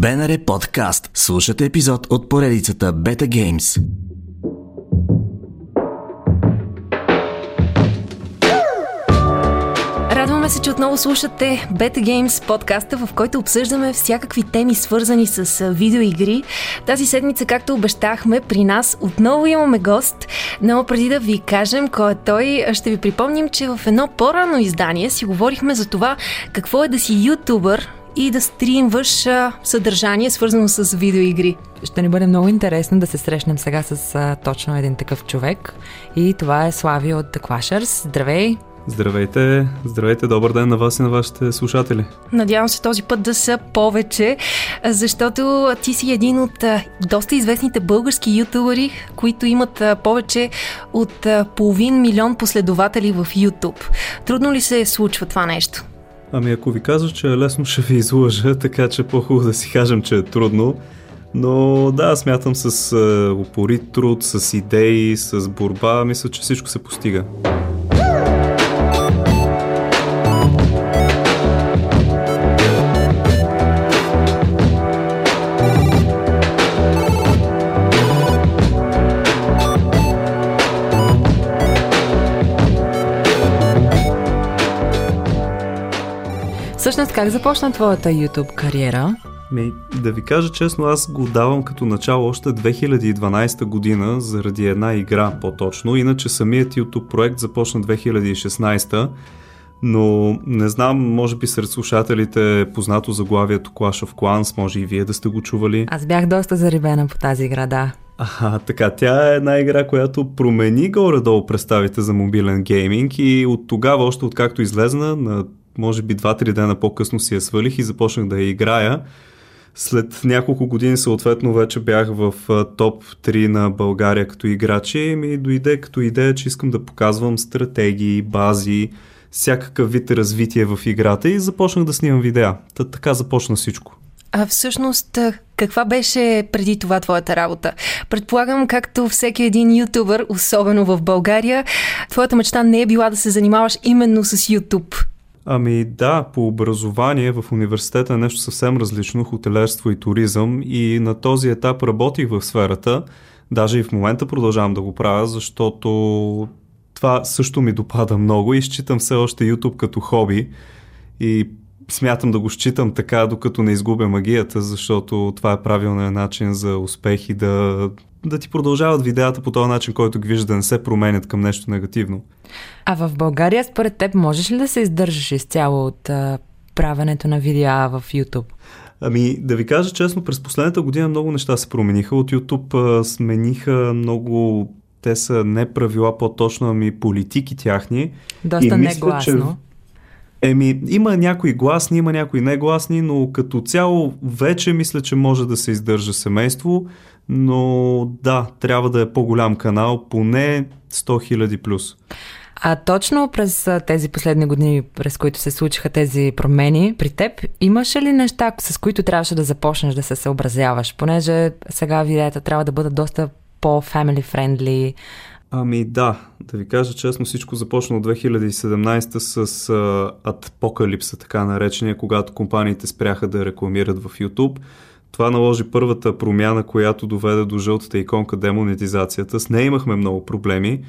БНР подкаст. Слушате епизод от поредицата Beta Games. Радваме се, че отново слушате Beta Games подкаста, в който обсъждаме всякакви теми, свързани с видеоигри. Тази седмица, както обещахме, при нас отново имаме гост, но преди да ви кажем кой е той, ще ви припомним, че в едно по-рано издание си говорихме за това какво е да си ютубър, и да стримваш а, съдържание, свързано с видеоигри. Ще ни бъде много интересно да се срещнем сега с а, точно един такъв човек. И това е Слави от The Clashers. Здравей! Здравейте, здравейте, добър ден на вас и на вашите слушатели. Надявам се този път да са повече, защото ти си един от доста известните български ютубъри, които имат повече от половин милион последователи в YouTube. Трудно ли се случва това нещо? Ами ако ви казвам, че е лесно, ще ви излъжа, така че по-хубаво да си кажем, че е трудно. Но да, смятам с упорит труд, с идеи, с борба, мисля, че всичко се постига. Всъщност, как започна твоята YouTube кариера? Ми, да ви кажа честно, аз го давам като начало още 2012 година заради една игра по-точно. Иначе самият YouTube проект започна 2016 но не знам, може би сред слушателите е познато заглавието Clash of Clans, може и вие да сте го чували. Аз бях доста зарибена по тази игра, да. Аха, така, тя е една игра, която промени горе-долу представите за мобилен гейминг и от тогава, още откакто излезна, на може би 2-3 дена по-късно си я свалих и започнах да я играя. След няколко години съответно вече бях в топ 3 на България като играчи и ми дойде като идея, че искам да показвам стратегии, бази, всякакъв вид развитие в играта и започнах да снимам видеа. Та, така започна всичко. А всъщност, каква беше преди това твоята работа? Предполагам, както всеки един ютубър, особено в България, твоята мечта не е била да се занимаваш именно с YouTube. Ами да, по образование в университета е нещо съвсем различно, хотелерство и туризъм и на този етап работих в сферата, даже и в момента продължавам да го правя, защото това също ми допада много и считам все още YouTube като хоби. И смятам да го считам така, докато не изгубя магията, защото това е правилният начин за успех и да, да ти продължават видеята по този начин, който ги вижда, да не се променят към нещо негативно. А в България, според теб, можеш ли да се издържаш изцяло от а, правенето на видеа в YouTube? Ами, да ви кажа честно, през последната година много неща се промениха. От YouTube а, смениха много те са не правила по-точно, ами политики тяхни. Доста и мисля, негласно. Че Еми, има някои гласни, има някои негласни, но като цяло вече мисля, че може да се издържа семейство, но да, трябва да е по-голям канал, поне 100 000 плюс. А точно през тези последни години, през които се случиха тези промени, при теб имаше ли неща, с които трябваше да започнеш да се съобразяваш? Понеже сега видеята трябва да бъдат доста по-family friendly, Ами да, да ви кажа честно, всичко започна от 2017 с а, апокалипса, така наречения, когато компаниите спряха да рекламират в YouTube. Това наложи първата промяна, която доведе до жълтата иконка демонетизацията. С нея имахме много проблеми.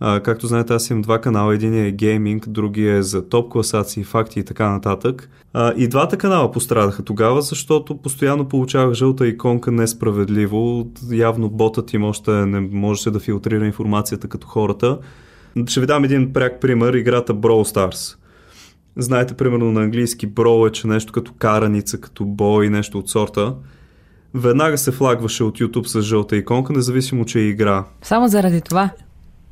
А, както знаете, аз имам два канала. Един е гейминг, другия е за топ класации, факти и така нататък. А, и двата канала пострадаха тогава, защото постоянно получавах жълта иконка несправедливо. Явно ботът им още не можеше да филтрира информацията като хората. Ще ви дам един пряк пример. Играта Brawl Stars. Знаете, примерно на английски Brawl е, че нещо като караница, като бой, нещо от сорта веднага се флагваше от YouTube с жълта иконка, независимо, че е игра. Само заради това?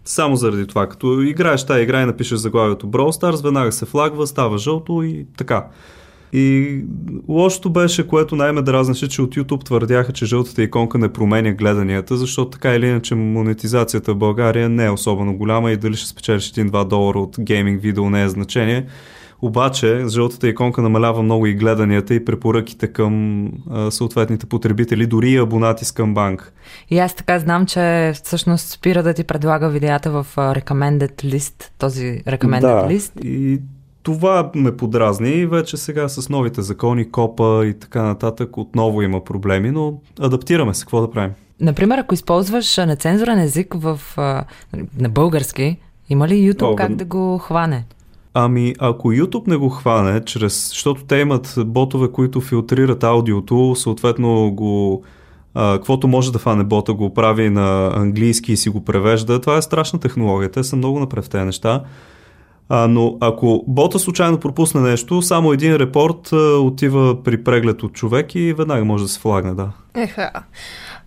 Само заради това. Като играеш тази игра и напишеш заглавието Brawl Stars, веднага се флагва, става жълто и така. И лошото беше, което най-ме дразнеше, че от YouTube твърдяха, че жълтата иконка не променя гледанията, защото така или иначе монетизацията в България не е особено голяма и дали ще спечелиш 1-2 долара от гейминг видео не е значение. Обаче, жълтата иконка намалява много и гледанията и препоръките към а, съответните потребители, дори и абонати с към банк. И аз така знам, че всъщност спира да ти предлага видеята в recommended list, този recommended да, list. и това ме подразни и вече сега с новите закони, копа и така нататък отново има проблеми, но адаптираме се, какво да правим? Например, ако използваш нецензурен език в, на български, има ли YouTube О, как да го хване? Ами, ако YouTube не го хване, чрез, защото те имат ботове, които филтрират аудиото, съответно го каквото може да фане бота го прави на английски и си го превежда, това е страшна технология. Те са много напред в тези неща. А, но ако бота случайно пропусне нещо, само един репорт а, отива при преглед от човек и веднага може да се флагне, да. Еха.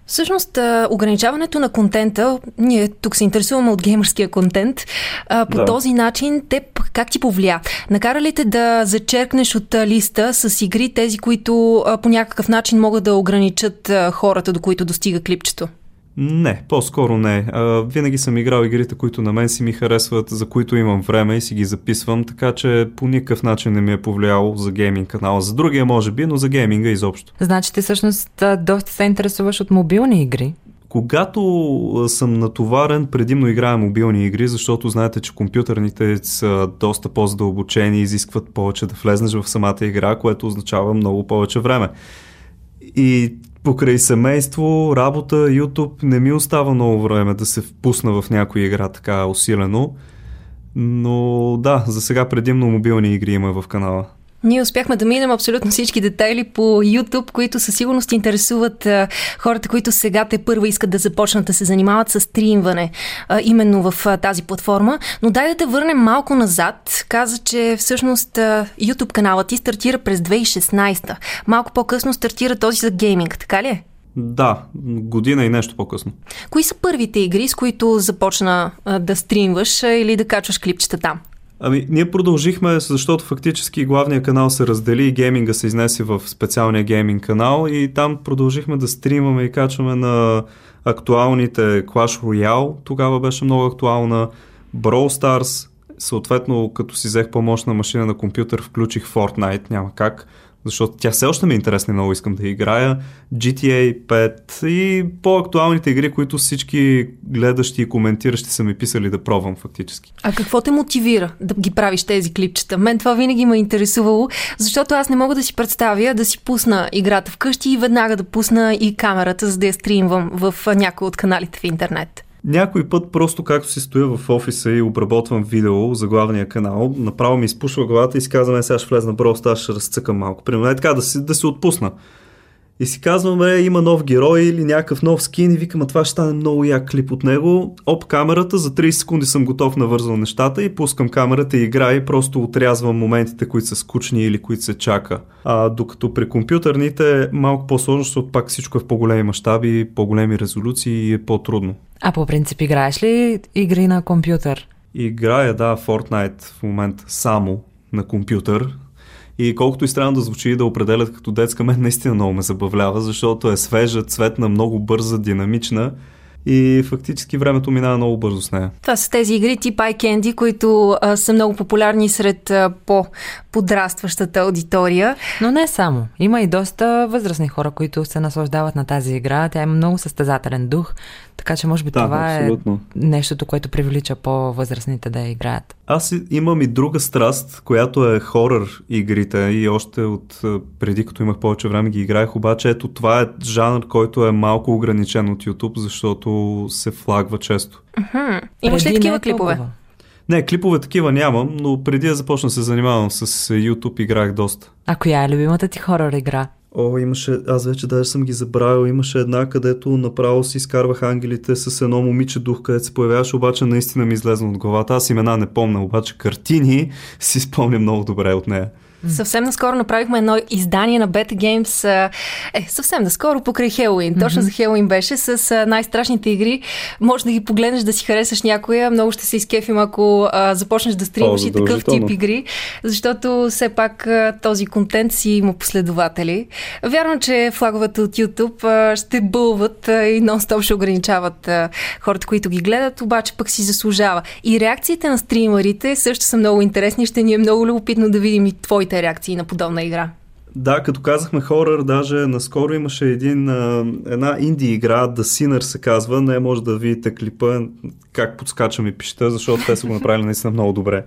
Всъщност, ограничаването на контента, ние тук се интересуваме от геймърския контент, по да. този начин теб как ти повлия? Накара ли те да зачеркнеш от листа с игри тези, които по някакъв начин могат да ограничат хората, до които достига клипчето? Не, по-скоро не. А, винаги съм играл игрите, които на мен си ми харесват, за които имам време и си ги записвам, така че по никакъв начин не ми е повлияло за гейминг канала. За другия може би, но за гейминга изобщо. Значи ти всъщност доста се интересуваш от мобилни игри? Когато съм натоварен, предимно играя мобилни игри, защото знаете, че компютърните са доста по-задълбочени, изискват повече да влезнеш в самата игра, което означава много повече време. И покрай семейство, работа, YouTube не ми остава много време да се впусна в някоя игра така усилено. Но да, за сега предимно мобилни игри има в канала. Ние успяхме да минем абсолютно всички детайли по YouTube, които със сигурност интересуват а, хората, които сега те първа искат да започнат да се занимават с стримване а, именно в а, тази платформа. Но дай да те върнем малко назад. Каза, че всъщност YouTube каналът ти стартира през 2016. Малко по-късно стартира този за гейминг, така ли е? Да, година и нещо по-късно. Кои са първите игри, с които започна а, да стримваш а, или да качваш клипчета там? Ами, ние продължихме, защото фактически главният канал се раздели и гейминга се изнесе в специалния гейминг канал и там продължихме да стримаме и качваме на актуалните Clash Royale, тогава беше много актуална, Brawl Stars, съответно като си взех по-мощна машина на компютър, включих Fortnite, няма как, защото тя все още ми е интересна и много искам да играя. GTA 5 и по-актуалните игри, които всички гледащи и коментиращи са ми писали да пробвам фактически. А какво те мотивира да ги правиш тези клипчета? Мен това винаги ме е интересувало, защото аз не мога да си представя да си пусна играта вкъщи и веднага да пусна и камерата, за да я стримвам в някой от каналите в интернет. Някой път просто както си стоя в офиса и обработвам видео за главния канал, направо ми изпушва главата и си казваме, сега ще влезна просто, ще разцъкам малко. Примерно е така, да си, да се отпусна. И си казваме, има нов герой или някакъв нов скин и викам, това ще стане много як клип от него. Оп, камерата, за 30 секунди съм готов навързвам нещата и пускам камерата и играя и просто отрязвам моментите, които са скучни или които се чака. А докато при компютърните е малко по-сложно, защото пак всичко е в по-големи мащаби, по-големи резолюции и е по-трудно. А по принцип играеш ли игри на компютър? Играя, да, Fortnite в момента само на компютър. И колкото и странно да звучи да определят като детска, мен наистина много ме забавлява, защото е свежа, цветна, много бърза, динамична и фактически времето минава много бързо с нея. Това са тези игри тип iCandy, които а, са много популярни сред а, по-подрастващата аудитория. Но не само. Има и доста възрастни хора, които се наслаждават на тази игра. Тя има много състезателен дух, така че може би да, това абсолютно. е нещото, което привлича по-възрастните да играят. Аз имам и друга страст, която е хорър игрите и още от преди като имах повече време ги играех, обаче ето това е жанр, който е малко ограничен от YouTube, защото се флагва често. Uh-huh. Имаш ли такива клипове? Не, клипове такива нямам, но преди да започна се занимавам с YouTube играх доста. А коя е любимата ти хорър игра? О, имаше, аз вече даже съм ги забравил, имаше една, където направо си изкарвах ангелите с едно момиче дух, където се появяваше, обаче наистина ми излезна от главата. Аз имена не помня, обаче картини си спомня много добре от нея. Съвсем наскоро направихме едно издание на Beta Games. Е, съвсем наскоро покрай Хелоуин. Точно за Хелоуин беше с най-страшните игри. Може да ги погледнеш да си харесаш някоя. Много ще се изкефим, ако а, започнеш да стримаш и такъв тип игри. Защото все пак а, този контент си има последователи. Вярвам, че флаговете от YouTube а, ще бълват а, и нон-стоп ще ограничават а, хората, които ги гледат, обаче пък си заслужава. И реакциите на стримерите също са много интересни. Ще ни е много любопитно да видим и твоите твоите реакции на подобна игра? Да, като казахме хорър, даже наскоро имаше един, една инди игра, The Sinner се казва, не може да видите клипа, как подскачам и пища, защото те са го направили наистина много добре.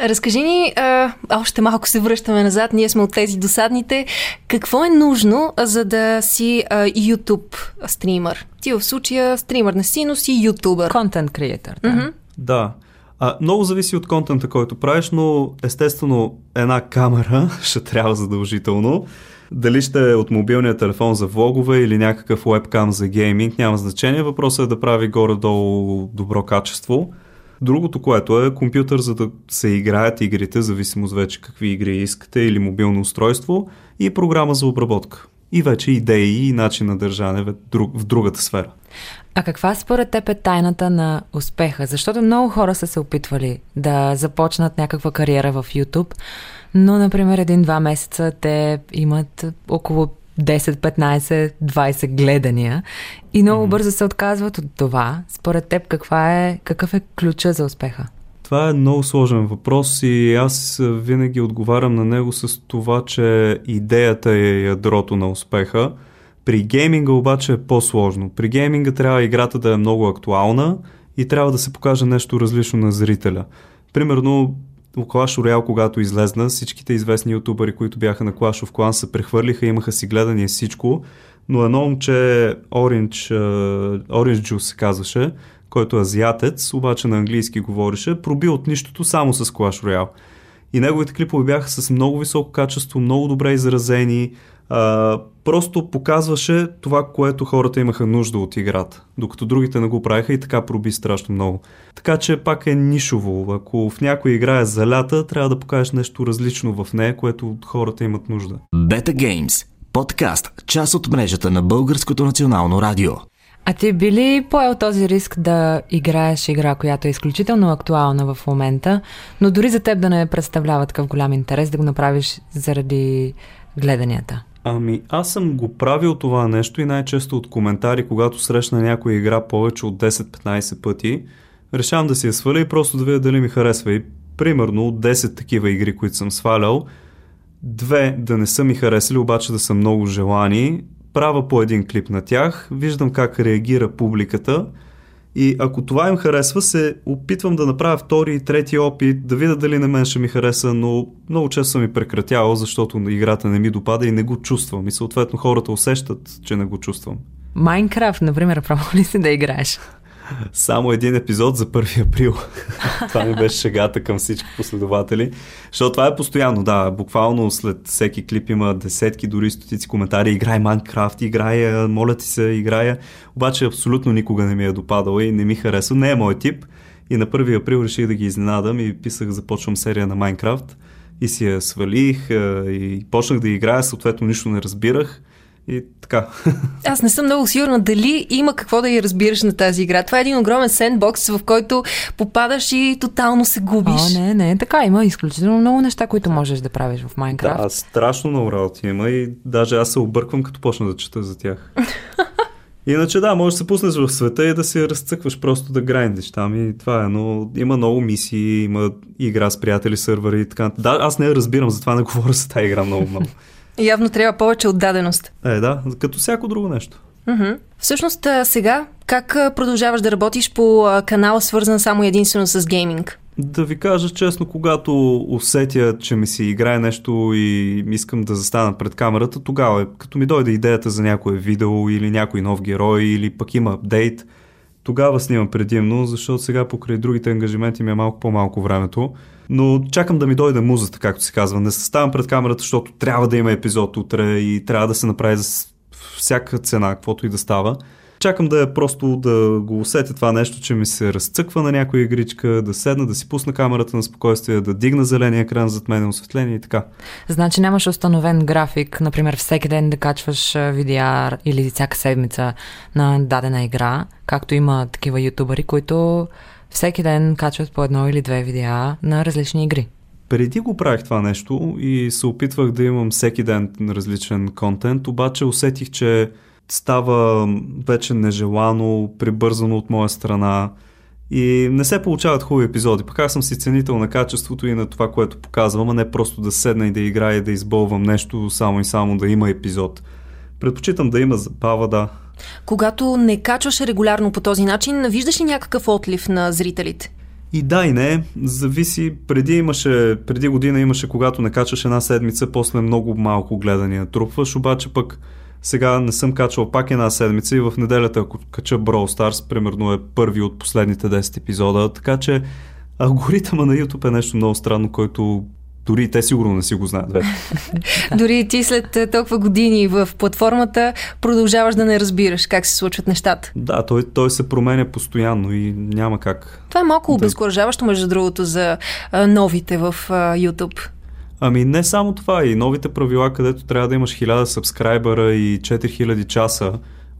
Разкажи ни, а, още малко се връщаме назад, ние сме от тези досадните. Какво е нужно, за да си а, YouTube стример? Ти в случая стример не си, но си ютубър. Контент креатор, да. Мгм. Да. А, много зависи от контента, който правиш, но естествено една камера ще трябва задължително. Дали ще е от мобилния телефон за влогове или някакъв вебкам за гейминг, няма значение. Въпросът е да прави горе-долу добро качество. Другото, което е компютър, за да се играят игрите, зависимост вече какви игри искате или мобилно устройство и програма за обработка. И вече идеи и начин на държане в, в другата сфера. А каква според теб е тайната на успеха? Защото много хора са се опитвали да започнат някаква кариера в YouTube, но, например, един-два месеца те имат около 10, 15, 20 гледания и много mm-hmm. бързо се отказват от това. Според теб каква е, какъв е ключа за успеха? Това е много сложен въпрос и аз винаги отговарям на него с това, че идеята е ядрото на успеха. При гейминга обаче е по-сложно. При гейминга трябва играта да е много актуална и трябва да се покаже нещо различно на зрителя. Примерно, Clash Royale, когато излезна, всичките известни ютубъри, които бяха на Clash of Clans, се прехвърлиха, имаха си гледания всичко, но едно момче Orange, uh, Orange Juice се казваше, който е азиатец, обаче на английски говореше, проби от нищото само с Clash Royale. И неговите клипове бяха с много високо качество, много добре изразени, а, просто показваше това, което хората имаха нужда от играта, докато другите не го правиха и така проби страшно много. Така че пак е нишово. Ако в някой игра е залята, трябва да покажеш нещо различно в нея, което хората имат нужда. Beta Games. Подкаст. Част от мрежата на Българското национално радио. А ти би ли поел този риск да играеш игра, която е изключително актуална в момента, но дори за теб да не представлява такъв голям интерес да го направиш заради гледанията? Ами, аз съм го правил това нещо и най-често от коментари, когато срещна някоя игра повече от 10-15 пъти, решавам да си я сваля и просто да видя дали ми харесва. И примерно от 10 такива игри, които съм свалял, две да не са ми харесали, обаче да са много желани, правя по един клип на тях, виждам как реагира публиката и ако това им харесва, се опитвам да направя втори и трети опит, да видя дали на мен ще ми хареса, но много често съм и прекратявал, защото играта не ми допада и не го чувствам. И съответно хората усещат, че не го чувствам. Майнкрафт, например, право ли си да играеш? Само един епизод за 1 април. това ми беше шегата към всички последователи. Защото това е постоянно, да. Буквално след всеки клип има десетки, дори стотици коментари. Играй Майнкрафт, играй, моля ти се, играя. Обаче абсолютно никога не ми е допадало и не ми харесва. Не е мой тип. И на 1 април реших да ги изненадам и писах, започвам серия на Майнкрафт. И си я свалих и почнах да играя, съответно нищо не разбирах. И така. Аз не съм много сигурна дали има какво да я разбираш на тази игра. Това е един огромен сендбокс, в който попадаш и тотално се губиш. О, не, не, така има изключително много неща, които можеш да правиш в Майнкрафт. Да, страшно много работи има и даже аз се обърквам, като почна да чета за тях. Иначе да, можеш да се пуснеш в света и да си разцъкваш просто да грайндиш там и това е, но има много мисии, има игра с приятели, сървъри и така. Да, аз не разбирам, затова не говоря за тази игра много много. Явно трябва повече отдаденост. Е, да, като всяко друго нещо. Mm-hmm. Всъщност сега, как продължаваш да работиш по канала, свързан само единствено с гейминг? Да ви кажа честно, когато усетя, че ми си играе нещо и искам да застана пред камерата, тогава, като ми дойде идеята за някое видео или някой нов герой или пък има апдейт, тогава снимам предимно, защото сега покрай другите ангажименти ми е малко по-малко времето. Но чакам да ми дойде музата, както се казва. Не се ставам пред камерата, защото трябва да има епизод утре и трябва да се направи за всяка цена, каквото и да става. Чакам да е просто да го усетя това нещо, че ми се разцъква на някоя игричка, да седна, да си пусна камерата на спокойствие, да дигна зеления екран зад мен, осветление и така. Значи нямаш установен график, например всеки ден да качваш видеа или всяка седмица на дадена игра, както има такива ютубъри, които всеки ден качват по едно или две видеа на различни игри. Преди го правих това нещо и се опитвах да имам всеки ден различен контент, обаче усетих, че става вече нежелано, прибързано от моя страна и не се получават хубави епизоди. Пък аз съм си ценител на качеството и на това, което показвам, а не просто да седна и да играя и да избълвам нещо само и само да има епизод. Предпочитам да има забава, да. Когато не качваш регулярно по този начин, виждаш ли някакъв отлив на зрителите? И да и не, зависи, преди имаше, преди година имаше, когато не качваш една седмица, после много малко гледания трупваш, обаче пък сега не съм качвал пак една седмица и в неделята, ако кача Brawl Stars, примерно е първи от последните 10 епизода, така че алгоритъма на YouTube е нещо много странно, който дори те сигурно не си го знаят вече. Дори ти след е, толкова години в платформата продължаваш да не разбираш как се случват нещата. Да, той, той се променя постоянно и няма как. Това е малко обезкуражаващо, между другото, за а, новите в а, YouTube. Ами не само това, и новите правила, където трябва да имаш 1000 сабскрайбъра и 4000 часа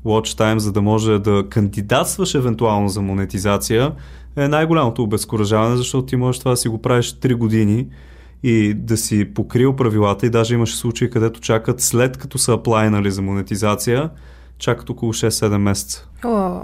watch time, за да може да кандидатстваш евентуално за монетизация, е най-голямото обезкуражаване, защото ти можеш това да си го правиш 3 години и да си покрил правилата и даже имаше случаи, където чакат след като са аплайнали за монетизация, чакат около 6-7 месеца. О.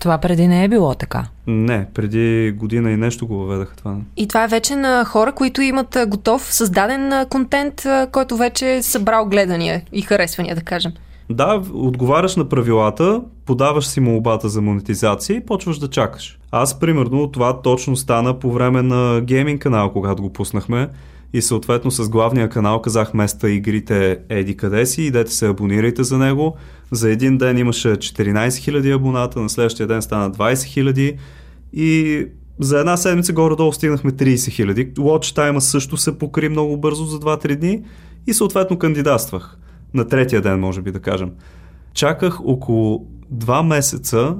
Това преди не е било така. Не, преди година и нещо го въведаха това. И това е вече на хора, които имат готов, създаден контент, който вече е събрал гледания и харесвания, да кажем. Да, отговаряш на правилата, подаваш си молбата за монетизация и почваш да чакаш. Аз, примерно, това точно стана по време на гейминг канал, когато го пуснахме. И съответно с главния канал казах места игрите еди къде си, идете се абонирайте за него. За един ден имаше 14 000 абоната, на следващия ден стана 20 000 и за една седмица горе-долу стигнахме 30 000. Watch time също се покри много бързо за 2-3 дни и съответно кандидатствах. На третия ден, може би да кажем. Чаках около 2 месеца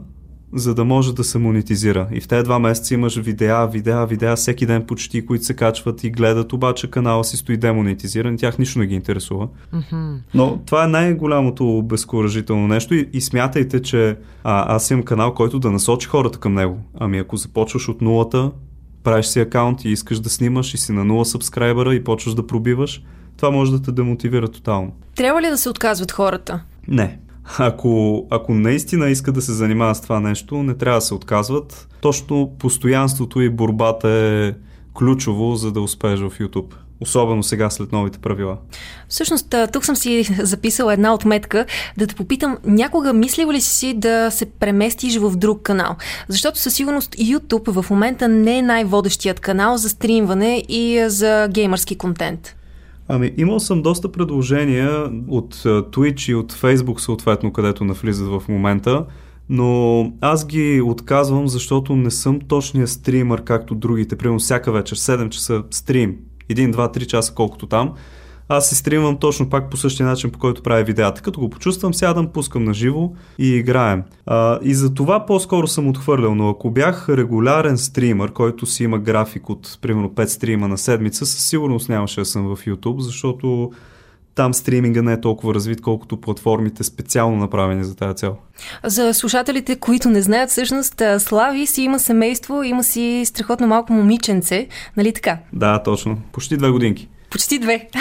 за да може да се монетизира. И в тези два месеца имаш видеа, видеа, видеа всеки ден почти, които се качват и гледат, обаче канала си стои демонетизиран, тях нищо не ги интересува. Mm-hmm. Но това е най-голямото безкуражително нещо и, и смятайте, че а, аз имам канал, който да насочи хората към него. Ами ако започваш от нулата, правиш си акаунт и искаш да снимаш и си на нула сабскрайбъра и почваш да пробиваш, това може да те демотивира тотално. Трябва ли да се отказват хората? Не. Ако, ако наистина искат да се занимават с това нещо, не трябва да се отказват. Точно постоянството и борбата е ключово, за да успееш в YouTube. Особено сега след новите правила. Всъщност, тук съм си записала една отметка да те попитам, някога мислил ли си да се преместиш в друг канал? Защото със сигурност YouTube в момента не е най-водещият канал за стримване и за геймърски контент. Ами, имал съм доста предложения от Twitch и от Facebook, съответно, където навлизат в момента, но аз ги отказвам, защото не съм точния стример, както другите. Примерно всяка вечер, 7 часа стрим, 1, 2, 3 часа, колкото там аз си стримвам точно пак по същия начин, по който правя видеята. Като го почувствам, сядам, пускам на живо и играем. А, и за това по-скоро съм отхвърлял, но ако бях регулярен стример, който си има график от примерно 5 стрима на седмица, със сигурност нямаше да съм в YouTube, защото там стриминга не е толкова развит, колкото платформите специално направени за тази цел. За слушателите, които не знаят, всъщност Слави си има семейство, има си страхотно малко момиченце, нали така? Да, точно. Почти две годинки. Почти две.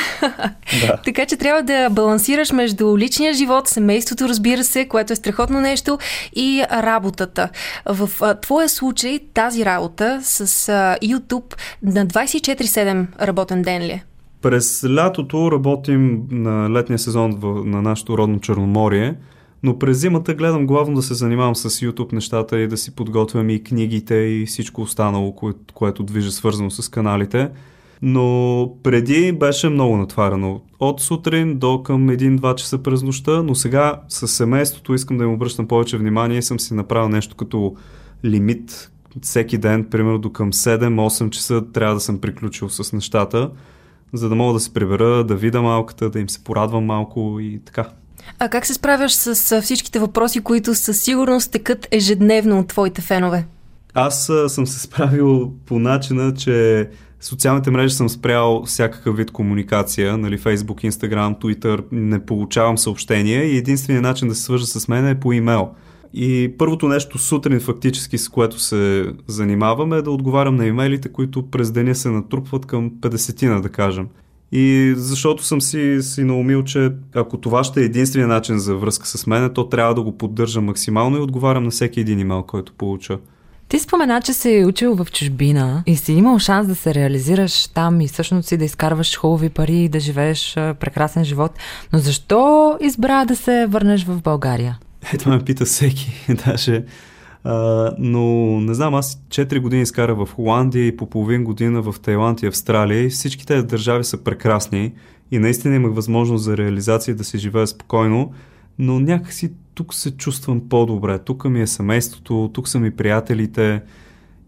Да. така че трябва да балансираш между личния живот, семейството, разбира се, което е страхотно нещо, и работата. В а, твоя случай тази работа с а, YouTube на 24-7 работен ден ли е? През лятото работим на летния сезон в, на нашето родно Черноморие, но през зимата гледам главно да се занимавам с YouTube нещата и да си подготвям и книгите и всичко останало, кое, което движа свързано с каналите. Но преди беше много натварено. От сутрин до към 1-2 часа през нощта, но сега с семейството искам да им обръщам повече внимание и съм си направил нещо като лимит всеки ден, примерно до към 7-8 часа трябва да съм приключил с нещата, за да мога да се прибера, да видя малката, да им се порадвам малко и така. А как се справяш с всичките въпроси, които със сигурност текат ежедневно от твоите фенове? Аз съм се справил по начина, че социалните мрежи съм спрял всякакъв вид комуникация, нали, Facebook, Instagram, Twitter, не получавам съобщения и единственият начин да се свържа с мен е по имейл. И първото нещо сутрин фактически, с което се занимаваме е да отговарям на имейлите, които през деня се натрупват към 50 да кажем. И защото съм си, си наумил, че ако това ще е единствения начин за връзка с мен, то трябва да го поддържам максимално и отговарям на всеки един имейл, който получа. Ти спомена, че си учил в чужбина и си имал шанс да се реализираш там и всъщност си да изкарваш хубави пари и да живееш прекрасен живот. Но защо избра да се върнеш в България? Ето ме пита всеки. Даже А, но не знам, аз 4 години изкарах в Холандия и по половин година в Тайланд и Австралия и всички тези държави са прекрасни и наистина имах възможност за реализация да се живея спокойно, но някакси тук се чувствам по-добре. Тук ми е семейството, тук са ми приятелите,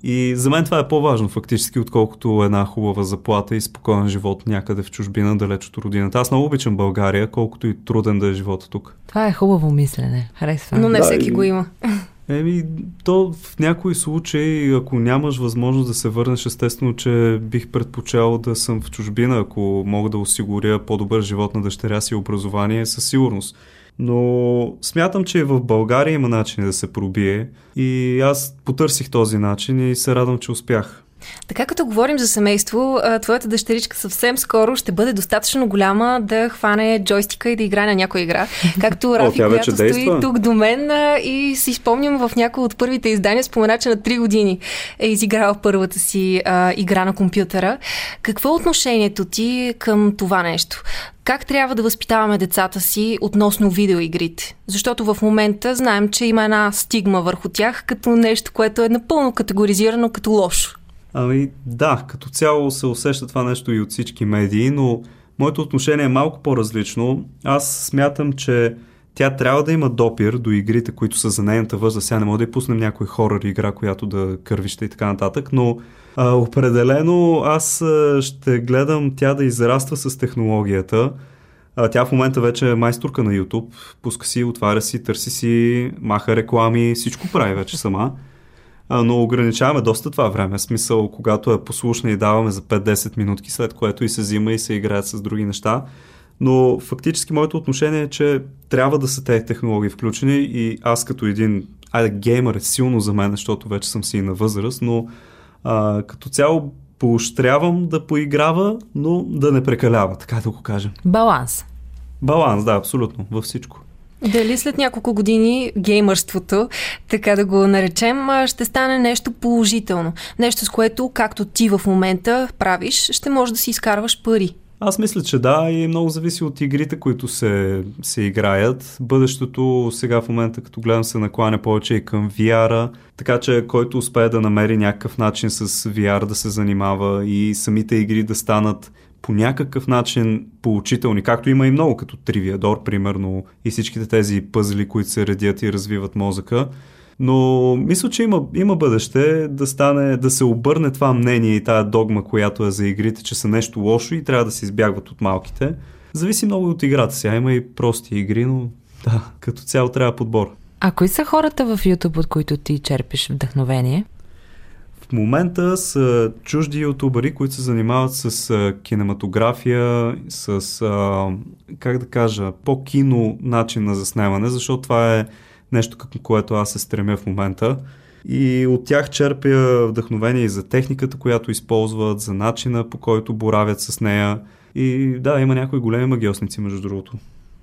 и за мен това е по-важно фактически, отколкото една хубава заплата и спокоен живот някъде в чужбина, далеч от родината. Аз много обичам България, колкото и труден да е живота тук. Това е хубаво мислене. Харесва. Но не Да, всеки и- го има. Еми, то в някои случаи, ако нямаш възможност да се върнеш, естествено, че бих предпочел да съм в чужбина, ако мога да осигуря по-добър живот на дъщеря си и образование, със сигурност. Но смятам, че в България има начин да се пробие и аз потърсих този начин и се радвам, че успях. Така като говорим за семейство, твоята дъщеричка съвсем скоро ще бъде достатъчно голяма да хване джойстика и да играе на някоя игра. Както Рафи, която стои действа. тук до мен и си спомням в някои от първите издания, спомена, че на 3 години е изиграла първата си а, игра на компютъра. Какво е отношението ти към това нещо? Как трябва да възпитаваме децата си относно видеоигрите? Защото в момента знаем, че има една стигма върху тях като нещо, което е напълно категоризирано като лошо. Ами да, като цяло се усеща това нещо и от всички медии, но моето отношение е малко по-различно. Аз смятам, че тя трябва да има допир до игрите, които са за нейната възраст. Сега не мога да я пуснем някой хорър игра, която да кървища и така нататък, но а, определено аз а, ще гледам тя да израства с технологията. А, тя в момента вече е майсторка на YouTube. Пуска си, отваря си, търси си, маха реклами, всичко прави вече сама. Но ограничаваме доста това време. Смисъл, когато е послушна и даваме за 5-10 минутки, след което и се взима и се играят с други неща. Но фактически моето отношение е, че трябва да са тези технологии включени и аз като един, айде геймър е силно за мен, защото вече съм си и на възраст, но а, като цяло поощрявам да поиграва, но да не прекалява, така да го кажем. Баланс. Баланс, да, абсолютно, във всичко. Дали след няколко години геймърството, така да го наречем, ще стане нещо положително? Нещо с което, както ти в момента правиш, ще можеш да си изкарваш пари. Аз мисля, че да и много зависи от игрите, които се, се играят. Бъдещето сега в момента, като гледам, се накланя повече и към VR-а, така че който успее да намери някакъв начин с VR да се занимава и самите игри да станат по някакъв начин поучителни, както има и много, като Тривиадор, примерно, и всичките тези пъзли, които се редят и развиват мозъка. Но мисля, че има, има бъдеще да стане, да се обърне това мнение и тая догма, която е за игрите, че са нещо лошо и трябва да се избягват от малките. Зависи много от играта. Сега има и прости игри, но да, като цяло трябва подбор. А кои са хората в YouTube, от които ти черпиш вдъхновение? В момента са чужди ютубъри, които се занимават с а, кинематография, с, а, как да кажа, по-кино начин на заснемане, защото това е нещо, към което аз се стремя в момента. И от тях черпя вдъхновение и за техниката, която използват, за начина по който боравят с нея. И да, има някои големи магиосници, между другото.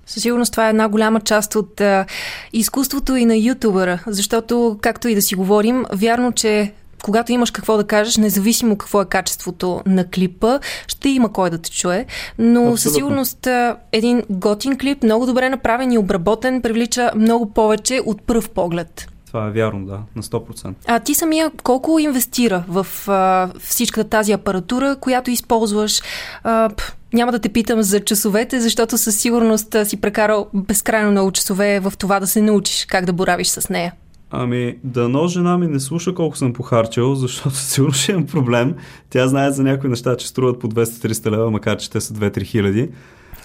Със сигурност това е една голяма част от а, изкуството и на ютубъра, защото, както и да си говорим, вярно, че когато имаш какво да кажеш, независимо какво е качеството на клипа, ще има кой да те чуе. Но Абсолютно. със сигурност един готин клип, много добре направен и обработен, привлича много повече от пръв поглед. Това е вярно, да, на 100%. А ти самия колко инвестира в а, всичката тази апаратура, която използваш? А, п, няма да те питам за часовете, защото със сигурност си прекарал безкрайно много часове в това да се научиш как да боравиш с нея. Ами, дано жена ми не слуша колко съм похарчил, защото сигурно ще имам проблем. Тя знае за някои неща, че струват по 200-300 лева, макар че те са 2-3 хиляди.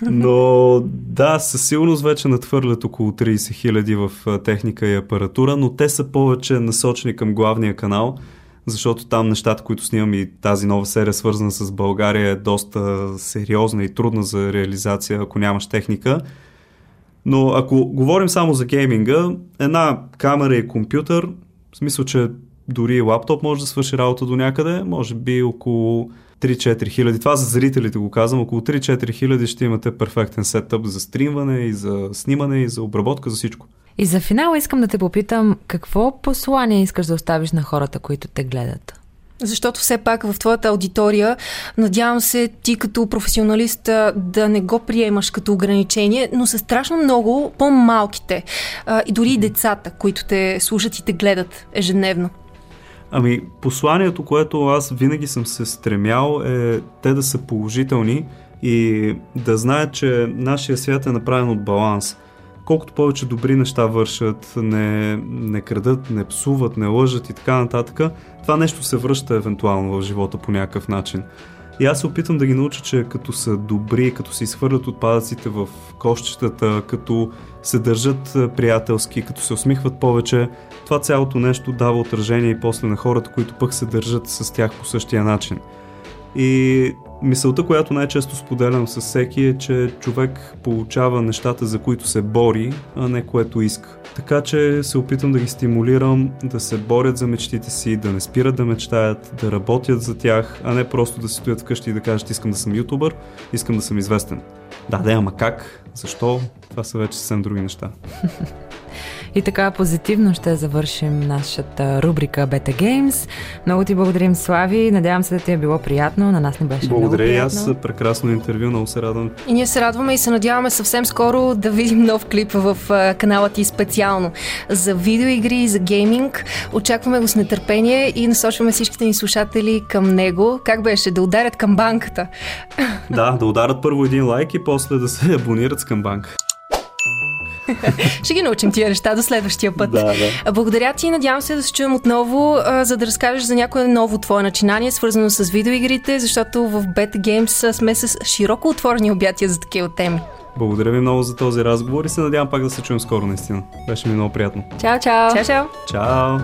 Но да, със сигурност вече надхвърлят около 30 хиляди в техника и апаратура, но те са повече насочени към главния канал, защото там нещата, които снимам и тази нова серия, свързана с България, е доста сериозна и трудна за реализация, ако нямаш техника. Но ако говорим само за гейминга, една камера и компютър, в смисъл, че дори лаптоп може да свърши работа до някъде, може би около 3-4 хиляди. Това за зрителите го казвам. Около 3-4 хиляди ще имате перфектен сетъп за стримване и за снимане и за обработка, за всичко. И за финал искам да те попитам, какво послание искаш да оставиш на хората, които те гледат? Защото все пак в твоята аудитория, надявам се ти като професионалист да не го приемаш като ограничение, но са страшно много по-малките и дори и децата, които те слушат и те гледат ежедневно. Ами, посланието, което аз винаги съм се стремял е те да са положителни и да знаят, че нашия свят е направен от баланс. Колкото повече добри неща вършат, не, не крадат, не псуват, не лъжат и така нататък, това нещо се връща евентуално в живота по някакъв начин. И аз се опитвам да ги науча, че като са добри, като се изхвърлят отпадъците в кощчетата, като се държат приятелски, като се усмихват повече, това цялото нещо дава отражение и после на хората, които пък се държат с тях по същия начин. И мисълта, която най-често споделям с всеки е, че човек получава нещата, за които се бори, а не което иска. Така че се опитвам да ги стимулирам да се борят за мечтите си, да не спират да мечтаят, да работят за тях, а не просто да си стоят вкъщи и да кажат искам да съм ютубър, искам да съм известен. Да, да, ама как? Защо? Това са вече съвсем други неща. И така позитивно ще завършим нашата рубрика Beta Games. Много ти благодарим, Слави. Надявам се да ти е било приятно. На нас не беше Благодаря много и аз. Прекрасно интервю. Много се радвам. И ние се радваме и се надяваме съвсем скоро да видим нов клип в канала ти специално за видеоигри и за гейминг. Очакваме го с нетърпение и насочваме всичките ни слушатели към него. Как беше? Да ударят към банката. Да, да ударят първо един лайк и после да се абонират с към банка. Ще ги научим тия неща до следващия път. Да, да. Благодаря ти и надявам се да се чуем отново, за да разкажеш за някое ново твое начинание, свързано с видеоигрите, защото в Bet Games сме с широко отворени обятия за такива теми. Благодаря ви много за този разговор и се надявам пак да се чуем скоро, наистина. Беше ми много приятно. Чао, чао! Чао, чао! Чао!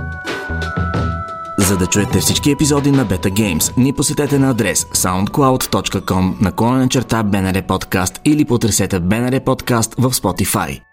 За да чуете всички епизоди на Beta Games, ни посетете на адрес soundcloud.com наклонена черта BNR Podcast или потресете BNR Podcast в Spotify.